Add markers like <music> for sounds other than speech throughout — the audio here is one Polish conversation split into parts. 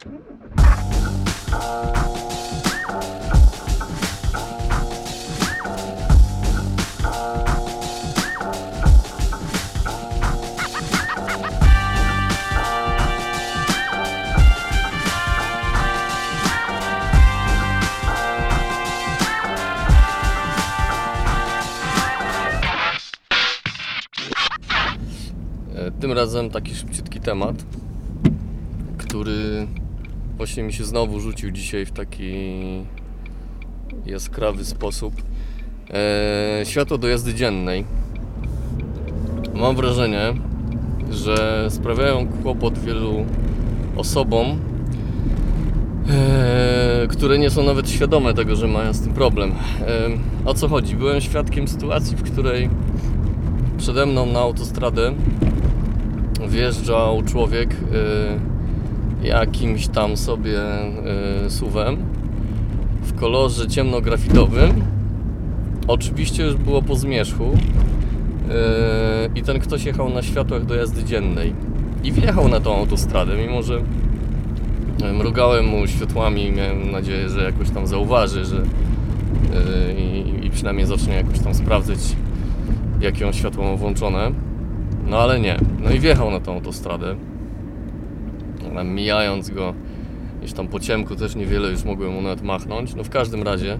E, Tym razem taki szybciutki temat, który właśnie mi się znowu rzucił dzisiaj w taki jaskrawy sposób. E, światło do jazdy dziennej. Mam wrażenie, że sprawiają kłopot wielu osobom, e, które nie są nawet świadome tego, że mają z tym problem. E, o co chodzi? Byłem świadkiem sytuacji, w której przede mną na autostradę wjeżdżał człowiek jakimś tam sobie y, suwem w kolorze ciemnografitowym. Oczywiście już było po zmierzchu y, i ten ktoś jechał na światłach do jazdy dziennej i wjechał na tą autostradę, mimo że y, mrugałem mu światłami i miałem nadzieję, że jakoś tam zauważy, że y, i przynajmniej zacznie jakoś tam sprawdzać jakie on światło ma włączone. No ale nie. No i wjechał na tą autostradę. Ale Mijając go gdzieś tam po ciemku też niewiele już mogłem mu nawet machnąć. No w każdym razie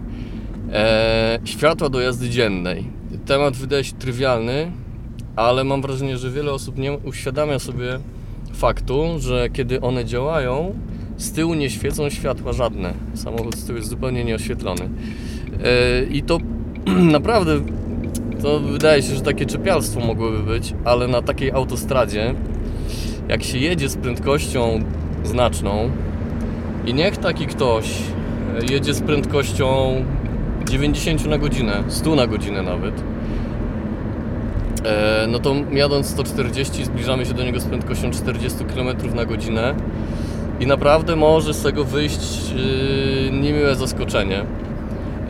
e, światła do jazdy dziennej. Temat wydaje się trywialny, ale mam wrażenie, że wiele osób nie uświadamia sobie faktu, że kiedy one działają, z tyłu nie świecą światła żadne. Samochód z tyłu jest zupełnie nieoświetlony. E, I to <clears throat> naprawdę to wydaje się, że takie czepialstwo mogłoby być, ale na takiej autostradzie, jak się jedzie z prędkością znaczną i niech taki ktoś e, jedzie z prędkością 90 na godzinę, 100 na godzinę nawet, e, no to jadąc 140 zbliżamy się do niego z prędkością 40 km na godzinę i naprawdę może z tego wyjść yy, niemiłe zaskoczenie.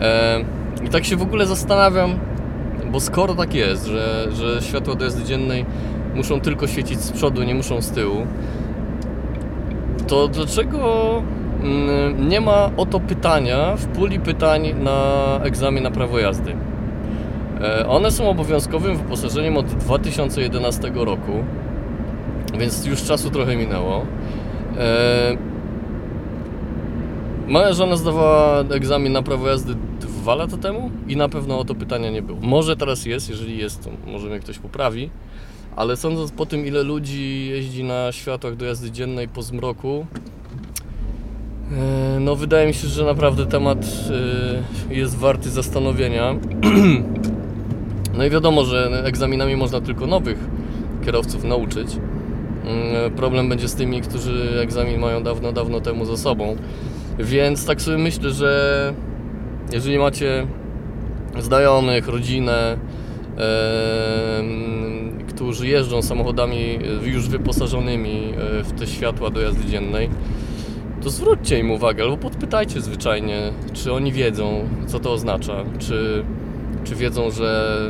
E, I tak się w ogóle zastanawiam, bo skoro tak jest, że, że światła do jazdy dziennej muszą tylko świecić z przodu, nie muszą z tyłu, to dlaczego mm, nie ma o to pytania w puli pytań na egzamin na prawo jazdy? E, One są obowiązkowym wyposażeniem od 2011 roku, więc już czasu trochę minęło. E, Moja żona zdawała egzamin na prawo jazdy dwa lata temu i na pewno o to pytania nie było. Może teraz jest, jeżeli jest, to może mnie ktoś poprawi, ale sądząc po tym, ile ludzi jeździ na światłach do jazdy dziennej po zmroku, e, no wydaje mi się, że naprawdę temat e, jest warty zastanowienia. <clears throat> No i wiadomo, że egzaminami można tylko nowych kierowców nauczyć. Mm, Problem będzie z tymi, którzy egzamin mają dawno, dawno temu za sobą. Więc tak sobie myślę, że jeżeli macie znajomych, rodzinę, em, którzy jeżdżą samochodami już wyposażonymi e, w te światła do jazdy dziennej, to zwróćcie im uwagę albo podpytajcie zwyczajnie, czy oni wiedzą, co to oznacza, czy, czy wiedzą, że,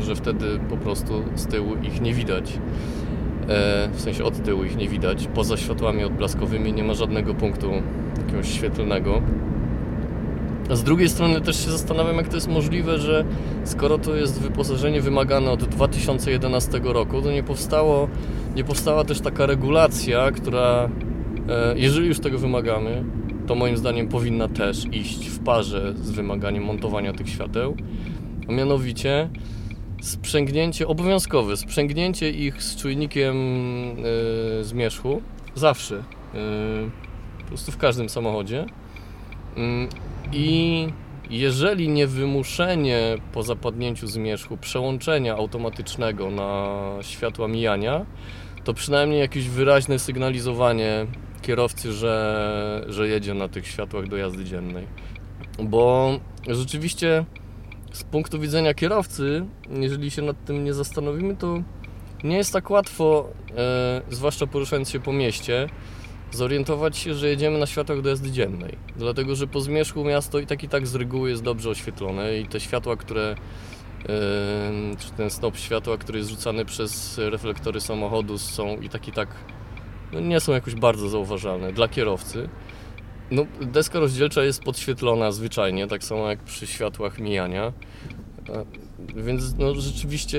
że wtedy po prostu z tyłu ich nie widać. E, w sensie od tyłu ich nie widać. Poza światłami odblaskowymi nie ma żadnego punktu jakiegoś świetlnego. A z drugiej strony też się zastanawiam, jak to jest możliwe, że skoro to jest wyposażenie wymagane od 2011 roku, to nie powstało, nie powstała też taka regulacja, która, e, jeżeli już tego wymagamy, to moim zdaniem powinna też iść w parze z wymaganiem montowania tych świateł, a mianowicie sprzęgnięcie obowiązkowe, sprzęgnięcie ich z czujnikiem e, zmierzchu zawsze, e, po prostu w każdym samochodzie. Mm, I jeżeli nie wymuszenie po zapadnięciu zmierzchu przełączenia automatycznego na światła mijania, to przynajmniej jakieś wyraźne sygnalizowanie kierowcy, że, że jedzie na tych światłach do jazdy dziennej. Bo rzeczywiście z punktu widzenia kierowcy, jeżeli się nad tym nie zastanowimy, to nie jest tak łatwo, e, zwłaszcza poruszając się po mieście, zorientować się, że jedziemy na światłach do jazdy dziennej. Dlatego, że po zmierzchu miasto i tak i tak z reguły jest dobrze oświetlone i te światła, które czy ten snop światła, który jest rzucany przez reflektory samochodu są i tak i tak no, nie są jakoś bardzo zauważalne dla kierowcy. No, deska rozdzielcza jest podświetlona zwyczajnie, tak samo jak przy światłach mijania. E, Więc no, rzeczywiście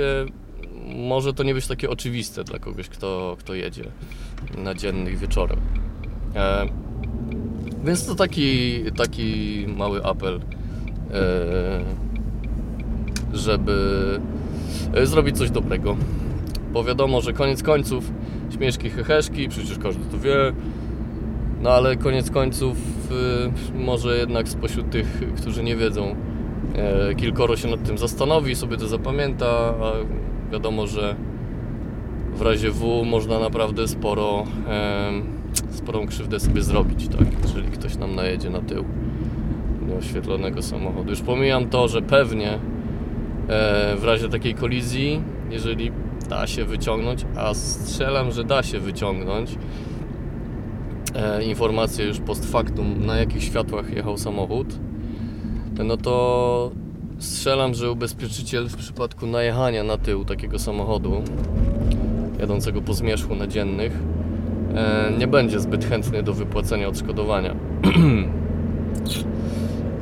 może to nie być takie oczywiste dla kogoś, kto, kto jedzie na dziennych wieczorem. E, więc to taki, taki mały apel, e, żeby e, zrobić coś dobrego. Bo wiadomo, że koniec końców śmieszki, heheszki, przecież każdy to wie. No ale koniec końców może jednak spośród tych, którzy nie wiedzą, kilkoro się nad tym zastanowi, sobie to zapamięta, a wiadomo, że w razie W można naprawdę sporo, sporą krzywdę sobie zrobić, tak? Jeżeli ktoś nam najedzie na tył nieoświetlonego samochodu. Już pomijam to, że pewnie e, w razie takiej kolizji, jeżeli da się wyciągnąć, a strzelam, że da się wyciągnąć e, informację już post factum, na jakich światłach jechał samochód, no to strzelam, że ubezpieczyciel w przypadku najechania na tył takiego samochodu jadącego po zmierzchu na dziennych nie będzie zbyt chętny do wypłacenia odszkodowania. <clears throat>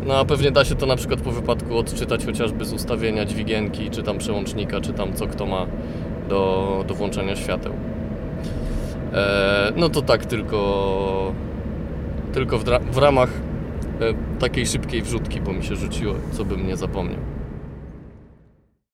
No a pewnie da się to na przykład po wypadku odczytać chociażby z ustawienia dźwigienki, czy tam przełącznika, czy tam co kto ma do, do włączania świateł. E, no to tak tylko, tylko w, w ramach e, takiej szybkiej wrzutki, bo mi się rzuciło, co bym nie zapomniał.